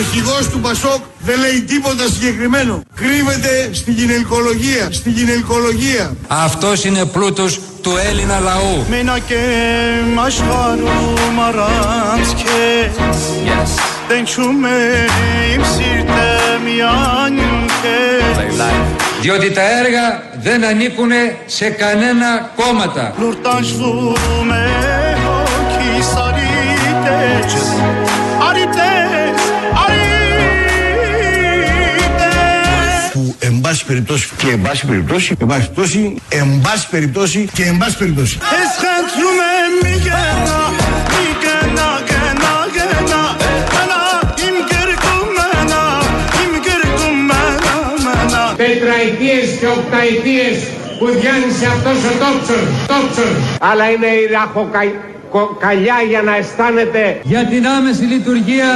αρχηγός του Πασόκ δεν λέει τίποτα συγκεκριμένο. Κρύβεται στη γυναικολογία, στη γυναικολογία. Αυτός είναι πλούτος του Έλληνα λαού. Διότι τα έργα δεν ανήκουν σε κανένα κόμματα. Που εν πάση περιπτώσει και εν πάση περιπτώσει, εν πάση περιπτώσει, εν πάση περιπτώσει και εν πάση περιπτώσει. τετραετίες και οκταετίες που διάνυσε αυτός ο τόξος, τόξος. Αλλά είναι η ραχοκαλιά για να αισθάνεται Για την άμεση λειτουργία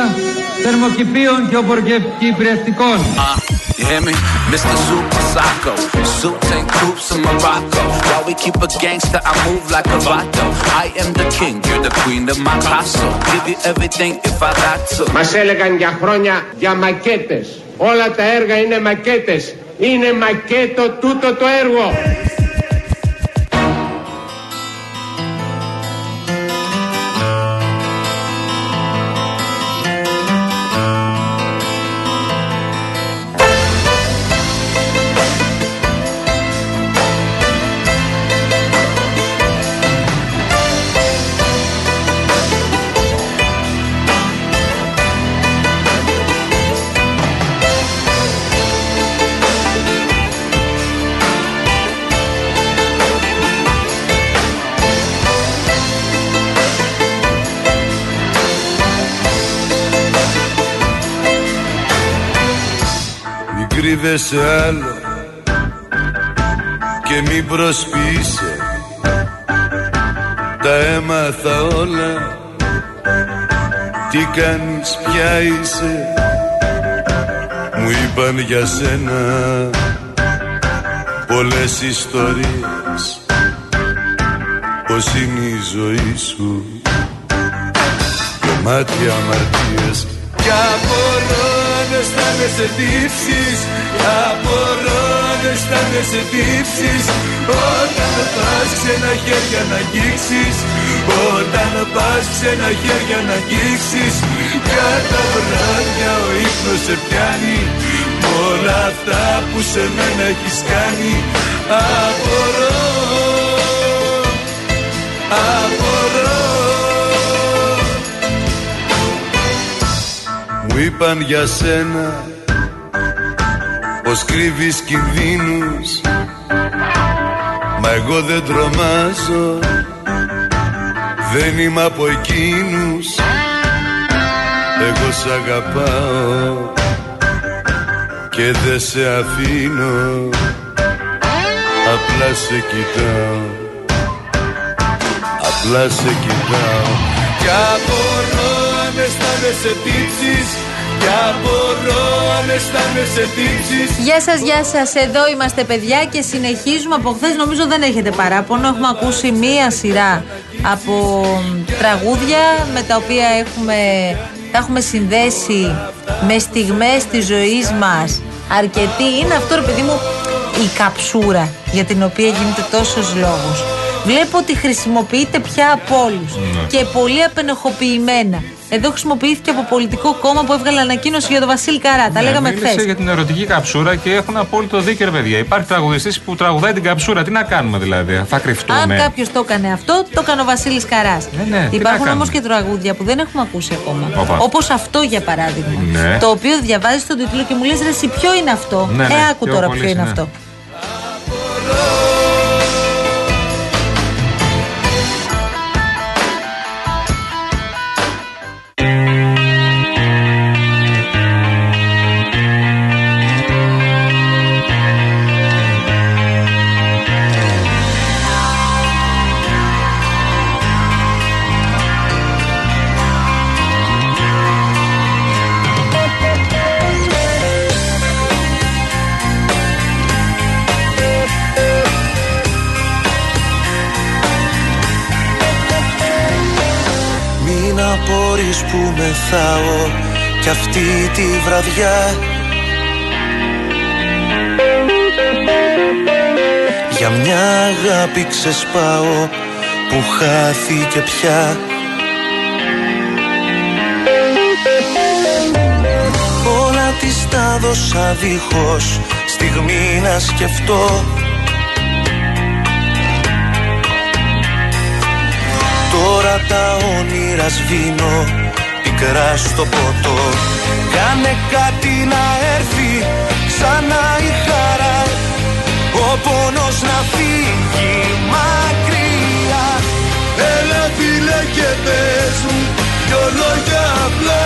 Θερμοκηπίων και ο φολέφτηπριστικών. Μας έλεγαν για χρόνια για μακέτες. Όλα τα έργα είναι μακέτες, είναι μακέτο τούτο το έργο. Μην κρύβεσαι άλλο και μην προσποιείσαι Τα έμαθα όλα. Τι κάνεις πια είσαι; Μου είπαν για σένα Πολλές ιστορίες. Πως είναι η ζωή σου; Γεμάτη αμαρτίες. Κι απορώ αν αισθάνεσαι τύψεις. Απορώ αν αισθάνεσαι τύψεις. Όταν πας ξένα χέρια να αγγίξεις. Όταν πας ξένα χέρια να αγγίξεις. Για τα βράδια ο ύπνος σε πιάνει. Μ' όλα αυτά που σε μένα έχεις κάνει. Απορώ Απορώ Μου είπαν για σένα πως κρύβεις κινδύνους. Μα εγώ δεν τρομάζω Δεν είμαι από εκείνους. Εγώ σ' αγαπάω Και δεν σε αφήνω. Απλά σε κοιτάω Απλά σε κοιτάω. Κι απορώ αν αισθάνεσαι τύψεις Κι απορώ αν αισθάνεσαι τύψεις Γεια σας, γεια σας. Εδώ είμαστε, παιδιά, και συνεχίζουμε από χθες. Νομίζω δεν έχετε παράπονο. Έχουμε ακούσει μία σειρά από τραγούδια με τα οποία έχουμε, τα έχουμε συνδέσει με στιγμές της ζωής μας αρκετή. Είναι αυτό, ρε παιδί μου, η καψούρα για την οποία γίνεται τόσος λόγος. Βλέπω ότι χρησιμοποιείται πια από όλους και πολύ απενεχοποιημένα. Εδώ χρησιμοποιήθηκε από πολιτικό κόμμα που έβγαλε ανακοίνωση για τον Βασίλη Καρά. Τα λέγαμε Ναι, Μίλησε χθες. για την ερωτική καψούρα και έχουν απόλυτο δίκιο, ρε παιδιά. Υπάρχει τραγουδιστής που τραγουδάει την καψούρα. Τι να κάνουμε δηλαδή, θα κρυφτούμε; Αν κάποιος το έκανε αυτό, το έκανε ο Βασίλης Καράς. Ναι, ναι, τι να Υπάρχουν κάνουμε; όμω και τραγούδια που δεν έχουμε ακούσει ακόμα. Όπα. Όπως αυτό για παράδειγμα. Ναι. Το οποίο διαβάζεις τον τίτλο και μου λες: Ρε, εσύ ποιο είναι αυτό; Ναι, ναι, ε, άκου πιο τώρα πολύ ποιο είναι είναι. αυτό. Μην απορείς που μεθάω κι αυτή τη βραδιά. Για μια αγάπη ξεσπάω που χάθηκε πια. Όλα της τα δώσα δίχως στιγμή να σκεφτώ. Τώρα τα όνειρα σβήνω πικρά στο ποτό. Κάνε κάτι να έρθει ξανά η χαρά. Ο πόνος να φύγει μακριά. Έλα φίλε και πες μου δυο λόγια απλά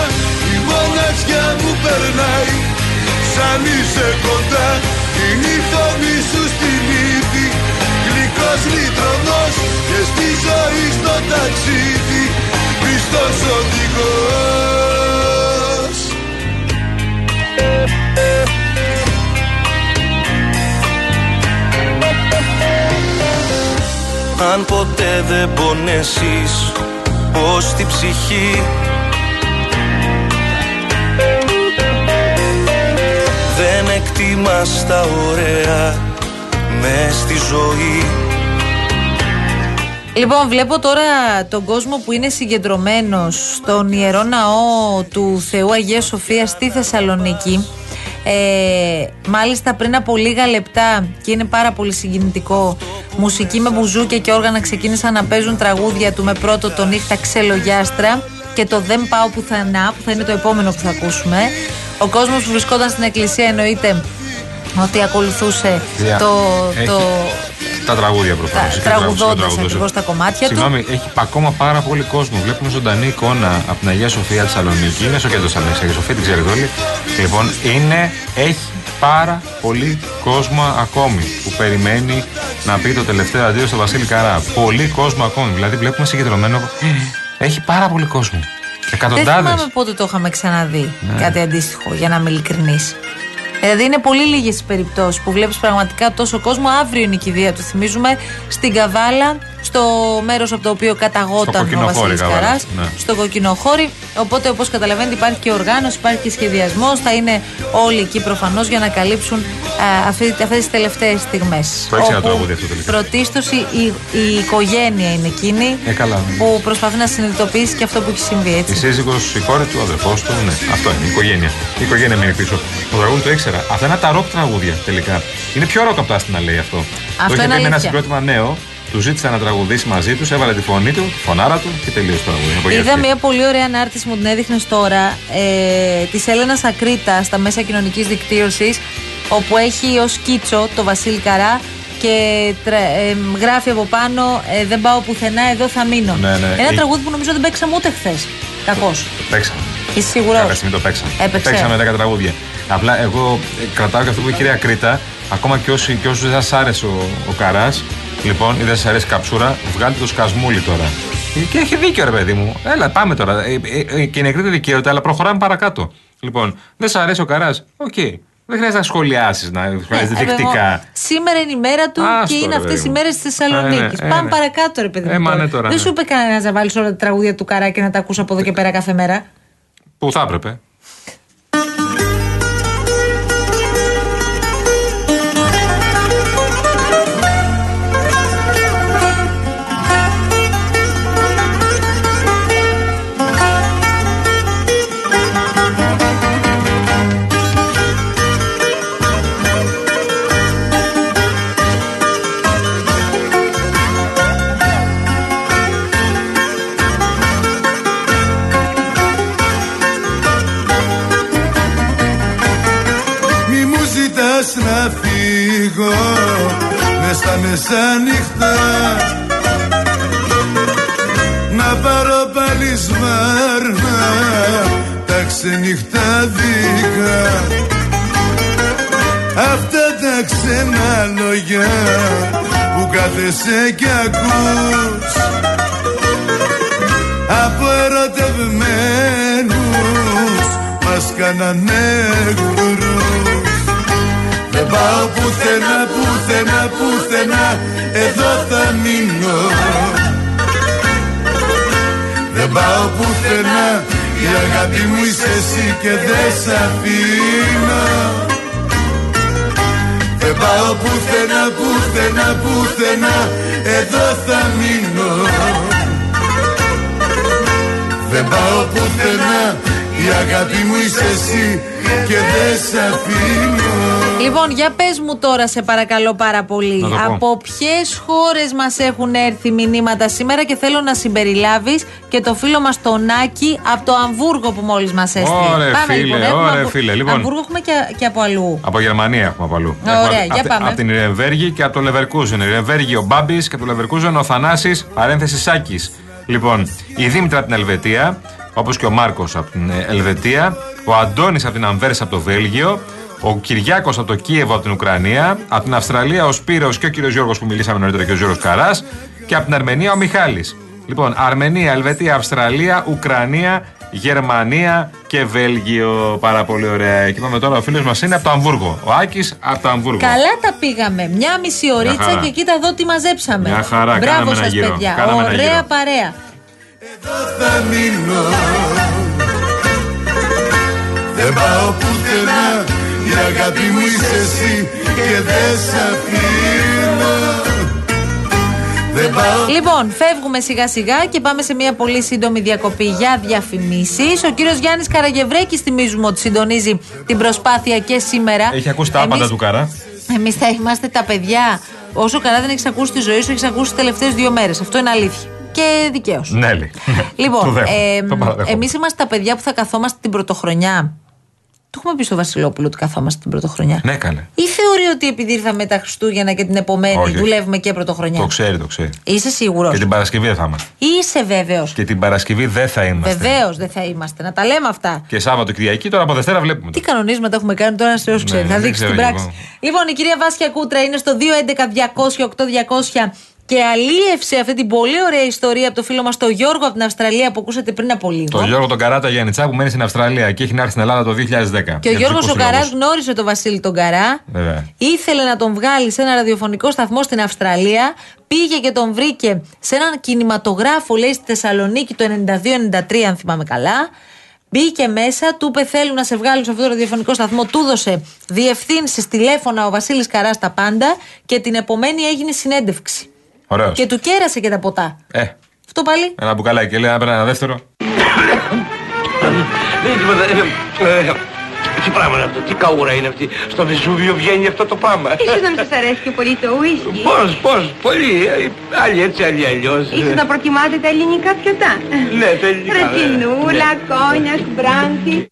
Αν ποτέ δεν πονέσεις πως τη ψυχή Δεν εκτιμάς τα ωραία μες στη ζωή Λοιπόν, βλέπω τώρα τον κόσμο που είναι συγκεντρωμένος στον Ιερό Ναό του Θεού Αγία Σοφίας στη Θεσσαλονίκη. Ε, μάλιστα πριν από λίγα λεπτά και είναι πάρα πολύ συγκινητικό μουσική με μπουζούκια και όργανα ξεκίνησαν να παίζουν τραγούδια του με πρώτο τον νύχτα ξελογιάστρα και το «Δεν πάω πουθενά» που θα είναι το επόμενο που θα ακούσουμε. Ο κόσμος που βρισκόταν στην εκκλησία εννοείται ότι ακολουθούσε Δια- το, Έχει το Τα τραγούδια προφανώς. τραγουδώντας ακριβώς τα κομμάτια του. Συγγνώμη, έχει ακόμα πάρα πολύ κόσμο. Βλέπουμε ζωντανή εικόνα από την Αγία Σοφία Θεσσαλονίκη. Είναι στο κέντρο της Αγία Σοφία, την ξέρετε όλοι. Λοιπόν, είναι, έχει πάρα πολύ κόσμο ακόμη που περιμένει να πει το τελευταίο αντίο στο Βασίλη Καρά. Πολύ κόσμο ακόμη. Δηλαδή, βλέπουμε συγκεντρωμένο. Έχει πάρα πολύ κόσμο. Δεν Εκατοντάδες. θυμάμαι πότε το είχαμε ξαναδεί Ναι. κάτι αντίστοιχο, για να είμαι ειλικρινής. Δηλαδή είναι πολύ λίγες οι περιπτώσεις που βλέπεις πραγματικά τόσο κόσμο. Αύριο είναι η κηδεία του. Θυμίζουμε στην Καβάλα, στο μέρος από το οποίο καταγόταν ο κοκκινοχώρι Βασίλης Καβάλας, Καράς. ναι. Στο κοκκινοχώρι. Οπότε, όπως καταλαβαίνετε, υπάρχει και οργάνωση, υπάρχει και σχεδιασμός. Θα είναι όλοι εκεί προφανώς για να καλύψουν αυτές τις τελευταίες στιγμές. Το έξι ένα τραγούδι αυτό τελικά. Πρωτίστως η, η οικογένεια είναι εκείνη Ε, καλά, ναι. που προσπαθεί να συνειδητοποιήσει και αυτό που έχει συμβεί. Έτσι. Η σύζυγος, η κόρη του, ο αδερφός του, ναι. Αυτό είναι, η οικογένεια. Η οικογένεια μείνει πίσω. Το τραγούδι το ήξερα. Αυτά είναι τα ροκ τραγούδια τελικά. Είναι πιο ροκ από τα άστινα, λέει αυτό. το είχε είναι πει με ένα αλήθεια. συγκρότημα νέο, του ζήτησε να τραγουδήσει μαζί τους, έβαλε τη φωνή του, τη φωνάρα του και τελείωσε το τραγούδι. Είδα Απογευματική. μια πολύ ωραία ανάρτηση μου την έδειχνες τώρα ε, της Έλενας Ακρίτα στα μέσα κοινωνικής δικτύωσης, όπου έχει ως κίτσο το Βασίλη Καρά και τρα- ε, γράφει από πάνω ε, Δεν πάω πουθενά, εδώ θα μείνω. Ναι, ναι. Ένα Ε, τραγούδι που νομίζω δεν παίξαμε ούτε χθες. Κακώς. Το παίξαμε. Είσαι σίγουρος; Κάποια στιγμή το παίξαμε. Έπαιξε. Παίξαμε 10 τραγούδια. Απλά εγώ ε, κρατάω και αυτό που είπε η κυρία Κρήτα, ακόμα και όσοι, και όσους δεν σας άρεσε ο, ο Καράς, λοιπόν, ή δεν σα αρέσει η καψούρα, βγάλτε το σκασμούλι τώρα. Ε, Και έχει δίκιο, ρε παιδί μου. Έλα, πάμε τώρα. Ε, ε, ε, και η νεκρή δικαίωτα, αλλά προχωράμε παρακάτω. Λοιπόν, δεν σα αρέσει ο Καρά, οκ. Δεν χρειάζεται να σχολιάσει, να σχολιάζει Ε, δεικτικά. βέβαια, Σήμερα είναι η μέρα του Άστο, και είναι ρε αυτέ παιδί οι μου. μέρε τη Θεσσαλονίκη. Ε, ναι, ε, Πάμε ναι. παρακάτω, ρε παιδί Ε, μου. μα τώρα. ναι, τώρα, δεν ναι. σου είπε κανένα να βάλει όλα τα τραγούδια του Καρά και να τα ακούς από εδώ και πέρα κάθε μέρα. Που θα έπρεπε. Αυτά τα ξένα λόγια που κάθεσαι κι ακούς. Από ερωτευμένους μας κάνανε εχθρούς Δεν πάω πουθενά, πουθενά, πουθενά Εδώ θα μείνω. Δεν πάω πουθενά Η αγάπη μου είσαι εσύ και δεν σ' αφήνω. Δεν πάω πουθενά, πουθενά, πουθενά Εδώ θα μείνω. Δεν πάω πουθενά Η αγάπη μου είσαι εσύ και δεν σ' αφήνω Λοιπόν, για πες μου τώρα, σε παρακαλώ πάρα πολύ. Από ποιες χώρες μας έχουν έρθει μηνύματα σήμερα και θέλω να συμπεριλάβεις και το φίλο μας τον Άκη από το Αμβούργο που μόλις μας έστειλε. Ωραία, φίλε, λοιπόν, ωραία, από... φίλε. Λοιπόν, Αμβούργο έχουμε και, και από αλλού. Από Γερμανία έχουμε από αλλού. Ωραία, για πάμε. Από την Ιρεμβέργη και από το Λεβερκούζεν. Ιρεμβέργη ο Μπάμπης και από το Λεβερκούζεν ο Θανάσης, παρένθεση Σάκης. Λοιπόν, η Δήμητρα από την Ελβετία, όπως και ο Μάρκος από την Ελβετία, ο Αντώνης από την Αμβέρσα από το Βέλγιο, ο Κυριάκος από το Κίεβο από την Ουκρανία, από την Αυστραλία ο Σπύρος και ο κύριος Γιώργος που μιλήσαμε νωρίτερα και ο Γιώργος Καράς και από την Αρμενία ο Μιχάλης. Λοιπόν, Αρμενία, Ελβετία, Αυστραλία, Ουκρανία, Γερμανία και Βέλγιο. Πάρα πολύ ωραία. Και είπαμε τώρα ο φίλος μας είναι από το Αμβούργο. Ο Άκης από το Αμβούργο. Καλά τα πήγαμε. Μια μισή ωρίτσα και κοίτα εδώ τι μαζέψαμε. Μια χαρά, Μπράβο σας, παιδιά. Ωραία παρέα. Εδώ θα μείνω. Δεν πάω πουθενά η αγάπη μου είσαι εσύ και δεν σ' αφήνω Λοιπόν, φεύγουμε σιγά σιγά και πάμε σε μια πολύ σύντομη διακοπή για διαφημίσεις. Ο κύριος Γιάννης Καραγευρέκη, θυμίζουμε ότι συντονίζει την προσπάθεια και σήμερα. Έχει ακούσει τα άπαντα του Καρά. Εμείς θα είμαστε τα παιδιά. Όσο καλά δεν έχεις ακούσει τη ζωή σου, έχεις ακούσει τις τελευταίες δύο μέρες. Αυτό είναι αλήθεια. Και δικαίως. Ναι, Λοιπόν, ε, εμείς είμαστε τα παιδιά που θα καθόμαστε την πρωτοχρονιά το έχουμε πει στο Βασιλόπουλο ότι καθόμαστε την πρωτοχρονιά. Ναι, καλέ. Ή θεωρεί ότι επειδή ήρθαμε τα Χριστούγεννα και την επομένη όχι, δουλεύουμε και πρωτοχρονιά; Το ξέρει, το ξέρει. Είσαι σίγουρος; Και την Παρασκευή δεν θα είμαστε. Είσαι βέβαιος; Και την Παρασκευή δεν θα είμαστε. Βεβαίως δεν θα είμαστε. Να τα λέμε αυτά. Και Σάββατο Κυριακή, τώρα από Δευτέρα βλέπουμε. Τι κανονίσματα έχουμε κάνει τώρα, σε όσου ξέρει. Ναι, θα δείξει την πράξη. Λοιπόν, η κυρία Βάσια Κούτρα είναι στο 211 200 200 και αλίευσε αυτή την πολύ ωραία ιστορία από το φίλο μας τον Γιώργο από την Αυστραλία που ακούσατε πριν από λίγο. Το Γιώργο τον Καράτα Γιάννητσά που μένει στην Αυστραλία και έχει να έρθει στην Ελλάδα το 2010. Και ο Γιώργος ο Καράς γνώρισε τον Βασίλη τον Καρά. Βέβαια. Ήθελε να τον βγάλει σε ένα ραδιοφωνικό σταθμό στην Αυστραλία. Πήγε και τον βρήκε σε έναν κινηματογράφο, λέει στη Θεσσαλονίκη το 92-93, αν θυμάμαι καλά. Μπήκε μέσα, του είπε: Θέλουν να σε βγάλουν σε αυτό το ραδιοφωνικό σταθμό. Του έδωσε διευθύνσεις, τηλέφωνα ο Βασίλης Καράς τα πάντα και την επομένη έγινε συνέντευξη. Ωραίος. Και του κέρασε και τα ποτά. Ε. Αυτό πάλι. Ένα μπουκαλάκι και λέει να ένα δεύτερο. Δεν τίποτα. Ε, τι πράγμα είναι αυτό, τι καούρα είναι αυτή. Στο Βεζούβιο βγαίνει αυτό το πράγμα. Ίσως να μην σας αρέσει και πολύ το ουίσκι. Πώς, πώς, πολύ. Ε, άλλοι έτσι, άλλοι αλλιώς. Ίσως να προτιμάτε τα ελληνικά πιωτά. Ναι, τα ελληνικά. Ρετινούλα, κόνιας, μπράντι.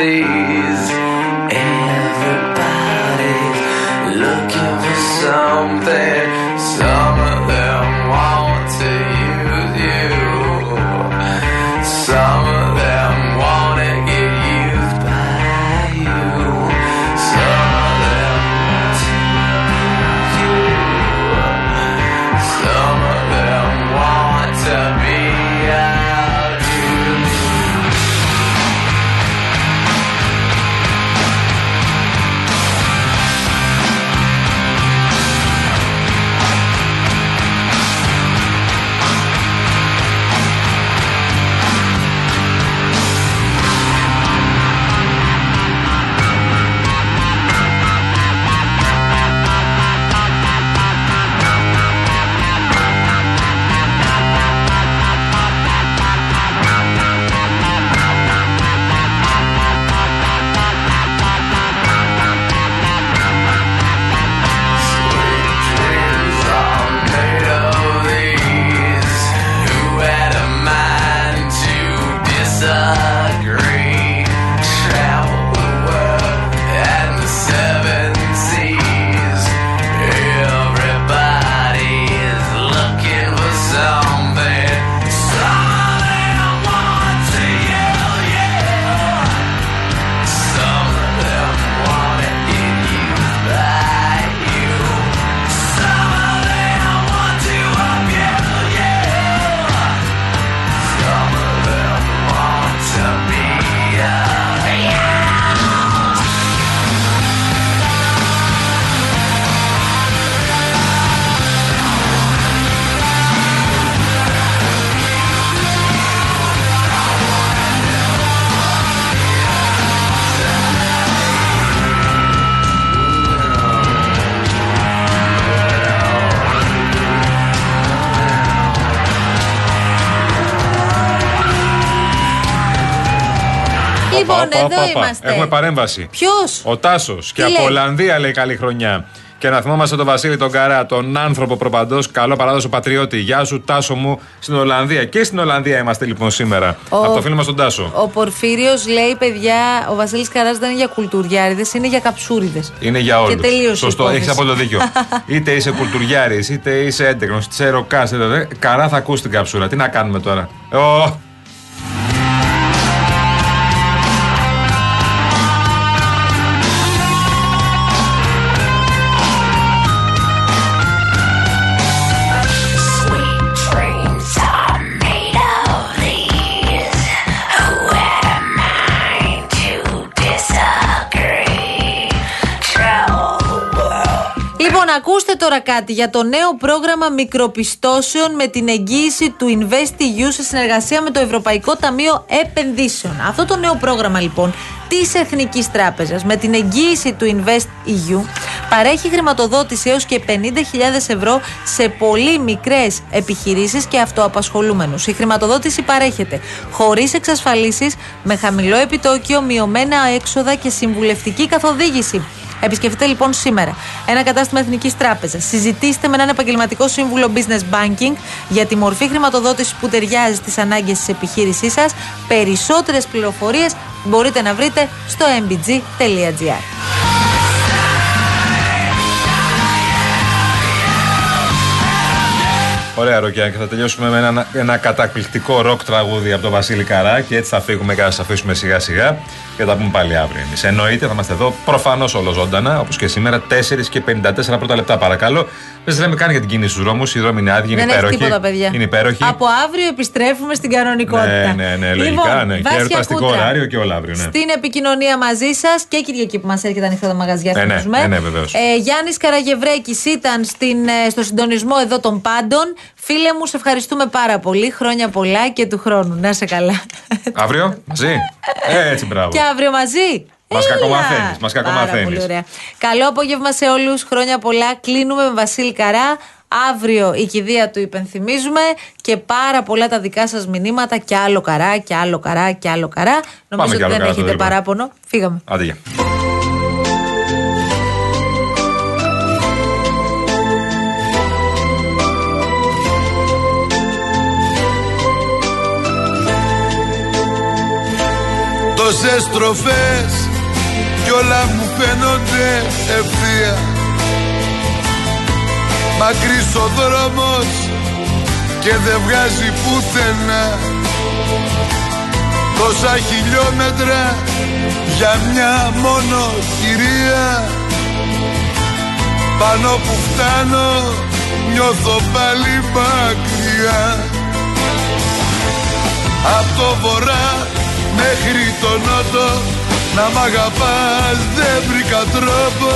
see Λοιπόν, Όπα, όπα, εδώ όπα, όπα. είμαστε. Έχουμε παρέμβαση. Ποιος; Ο Τάσος. Και Τι από λέει; Ολλανδία λέει καλή χρονιά. Και να θυμόμαστε τον Βασίλη τον Καρά, τον άνθρωπο προπαντός, καλό παράδοσο πατριώτη. Γεια σου, Τάσο μου, στην Ολλανδία. Και στην Ολλανδία είμαστε λοιπόν σήμερα. Ο- Από το φίλο μας τον Τάσο. Ο Πορφύριος λέει, παιδιά, ο Βασίλης Καράς δεν είναι για κουλτουριάριδες, είναι για καψούριδες. Είναι για όλους. Και τελείωσε η Σωστό, υπόθεση. έχει απόλυτο δίκιο. είτε είσαι κουλτουριάρης, είτε είσαι έντεκνο, είτε είσαι ροκά, είτε δε. Καρά θα ακού την καψούρα. Τι να κάνουμε τώρα; Ω, τώρα κάτι για το νέο πρόγραμμα μικροπιστώσεων με την εγγύηση του InvestEU σε συνεργασία με το Ευρωπαϊκό Ταμείο Επενδύσεων. Αυτό το νέο πρόγραμμα λοιπόν της Εθνικής Τράπεζας με την εγγύηση του InvestEU παρέχει χρηματοδότηση έως και 50.000 ευρώ σε πολύ μικρές επιχειρήσεις και αυτοαπασχολούμενους. Η χρηματοδότηση παρέχεται χωρίς εξασφαλίσεις, με χαμηλό επιτόκιο, μειωμένα έξοδα και συμβουλευτική καθοδήγηση. Επισκεφτείτε λοιπόν σήμερα ένα κατάστημα Εθνικής Τράπεζας. Συζητήστε με έναν επαγγελματικό σύμβουλο business banking για τη μορφή χρηματοδότησης που ταιριάζει στις ανάγκες της επιχείρησής σας. Περισσότερες πληροφορίες μπορείτε να βρείτε στο mbg.gr. Ωραία, Ροκιά, και θα τελειώσουμε με ένα, ένα καταπληκτικό ροκ τραγούδι από τον Βασίλη Καρά και έτσι θα φύγουμε και θα σας αφήσουμε σιγά σιγά και θα τα πούμε πάλι αύριο εμείς. Εννοείται, θα είμαστε εδώ προφανώς ολοζώντανα, όπως και σήμερα, 4 και 54 πρώτα λεπτά παρακαλώ. Δεν σα λέμε καν για την κίνηση στους δρόμους, οι δρόμοι είναι άδειοι, είναι Δεν έχει υπέροχοι. τίποτα, παιδιά. Είναι υπέροχοι. Από αύριο επιστρέφουμε στην κανονικότητα. Ναι, ναι, ναι, λογικά, Λοιπόν, ναι. Και Βάσια εορταστικό Κούτρα, ωράριο και όλα αύριο, ναι. Στην επικοινωνία μαζί σας και Κυριακή που μας έρχεται ανοιχτά τα μαγαζιά, Ναι, ναι, θυμίζουμε. ναι, ναι, βεβαίως. Ε, Γιάννης Καραγευρέκης ήταν στην, ε, στο συντονισμό εδώ των πάντων. Φίλε μου, σε ευχαριστούμε πάρα πολύ. Χρόνια πολλά και του χρόνου. Να σε καλά. Αύριο, μαζί; Ε, έτσι, μπράβο. και αύριο μαζί. Μας Έλα. κακομαθαίνεις, μας κακομαθαίνεις. Πάρα πολύ ωραία. Καλό απόγευμα σε όλους. Χρόνια πολλά. Κλείνουμε με Βασίλη Καρά. Αύριο η κηδεία του υπενθυμίζουμε και πάρα πολλά τα δικά σας μηνύματα και άλλο καρά και άλλο καρά και άλλο καρά. Νομίζω κι ότι άλλο δεν καρά το έχετε δίπλα. παράπονο. Φύγαμε. Άντε, Τόσες στροφές κι όλα μου φαίνονται ευθεία. Μακρύς ο δρόμος και δεν βγάζει πουθενά. Τόσα χιλιόμετρα για μια μόνο κυρία. Πάνω που φτάνω νιώθω πάλι μακριά. Απ' το βορρά μέχρι το νότο. Να μ' αγαπάς δεν βρήκα τρόπο.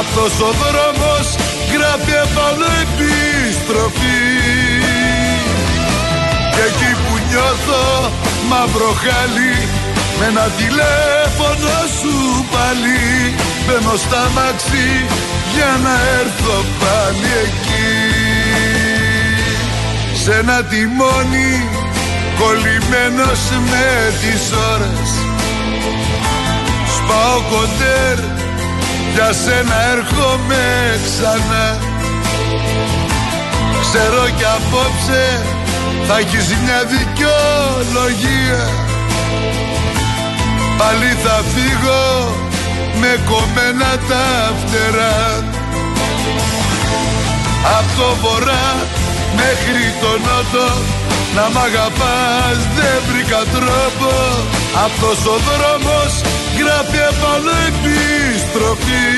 Αυτός ο δρόμος γράφει επάνω επιστροφή. Και εκεί που νιώθω μαύρο χάλι Με ένα τηλέφωνο σου πάλι. Μπαίνω στα μάξι για να έρθω πάλι εκεί. Σε ένα τιμόνι κολλημένος με τις ώρες. Σπάω κοντέρ για σένα έρχομαι ξανά. Ξέρω κι απόψε θα έχεις μια δικαιολογία. Πάλι θα φύγω με κομμένα τα φτερά. Απ' το βορρά μέχρι το νότο Να μ' αγαπάς δεν βρήκα τρόπο. Αυτός ο δρόμος γράφει επάνω επιστροφή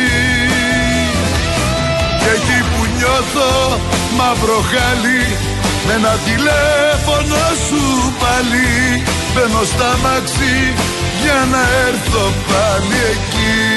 Και εκεί που νιώθω μαύρο χάλι Με ένα τηλέφωνο σου πάλι. Μπαίνω στα μάξι για να έρθω πάλι εκεί